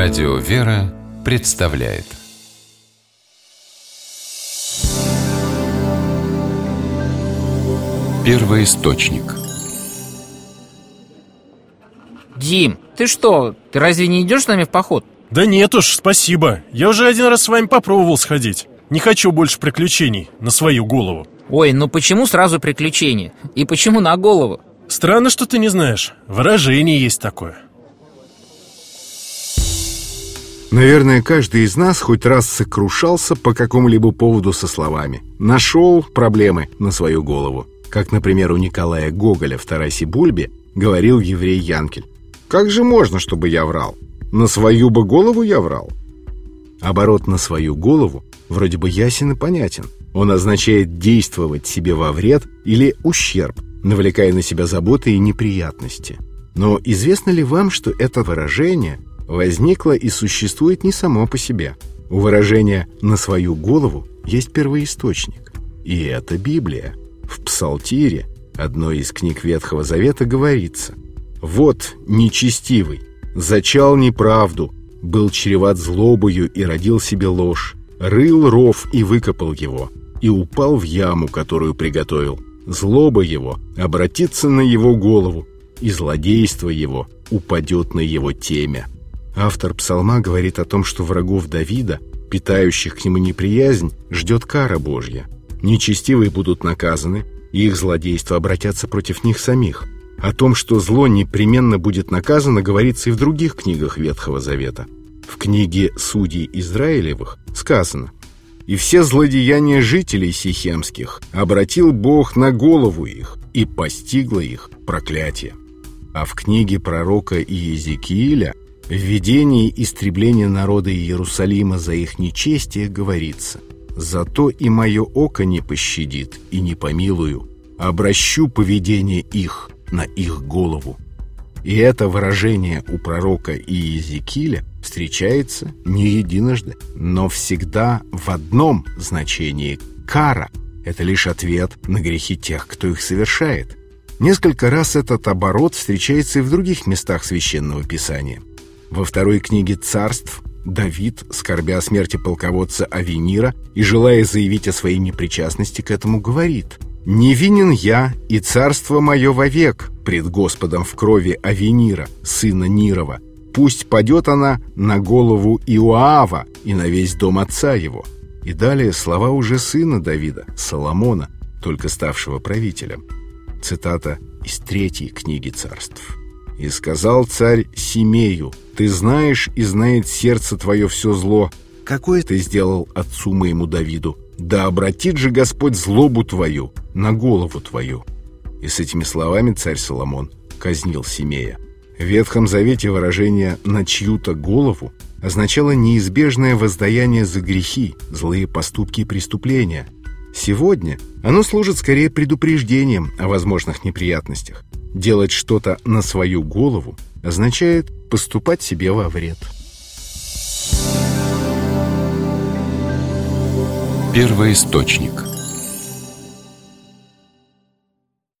Радио «Вера» представляет. Первый источник. Дим, ты что, ты разве не идешь с нами в поход? Да нет уж, спасибо. Я уже один раз с вами попробовал сходить. Не хочу больше приключений на свою голову. Ой, ну почему сразу приключения? И почему на голову? Странно, что ты не знаешь. Выражение есть такое Наверное, каждый из нас хоть раз сокрушался по какому-либо поводу со словами «нашел проблемы на свою голову». Как, например, у Николая Гоголя в Тарасе Бульбе говорил еврей Янкель. «Как же можно, чтобы я врал? На свою бы голову я врал?» Оборот «на свою голову» вроде бы ясен и понятен. Он означает действовать себе во вред или ущерб, навлекая на себя заботы и неприятности. Но известно ли вам, что это выражение возникло и существует не само по себе? У выражения «на свою голову» есть первоисточник. И это Библия. В Псалтире, одной из книг Ветхого Завета, говорится «Вот нечестивый, зачал неправду, был чреват злобою и родил себе ложь, рыл ров и выкопал его, и упал в яму, которую приготовил. Злоба его обратится на его голову, и злодейство его упадет на его темя». Автор псалма говорит о том, что врагов Давида, питающих к нему неприязнь, ждет кара Божья. Нечестивые будут наказаны, и их злодейства обратятся против них самих. О том, что зло непременно будет наказано, говорится и в других книгах Ветхого Завета. В книге «Судей Израилевых» сказано «И все злодеяния жителей сихемских обратил Бог на голову их, и постигло их проклятие». А в книге пророка Иезекииля в истребления народа Иерусалима за их нечестие говорится «Зато и мое око не пощадит и не помилую, обращу поведение их на их голову». И это выражение у пророка Иезекииля встречается не единожды, но всегда в одном значении «кара» — это лишь ответ на грехи тех, кто их совершает. Несколько раз этот оборот встречается и в других местах Священного Писания. Во второй книге «Царств» Давид, скорбя о смерти полководца Авенира и желая заявить о своей непричастности к этому, говорит «Невинен я, и царство мое вовек пред Господом в крови Авенира, сына Нирова. Пусть падет она на голову Иоава и на весь дом отца его». И далее слова уже сына Давида, Соломона, только ставшего правителем. Цитата из третьей книги царств. И сказал царь Симею, «Ты знаешь и знает сердце твое все зло. Какое ты сделал отцу моему Давиду? Да обратит же Господь злобу твою на голову твою». И с этими словами царь Соломон казнил Симея. В Ветхом Завете выражение «на чью-то голову» означало неизбежное воздаяние за грехи, злые поступки и преступления. Сегодня оно служит скорее предупреждением о возможных неприятностях. Делать что-то на свою голову означает поступать себе во вред. Первый источник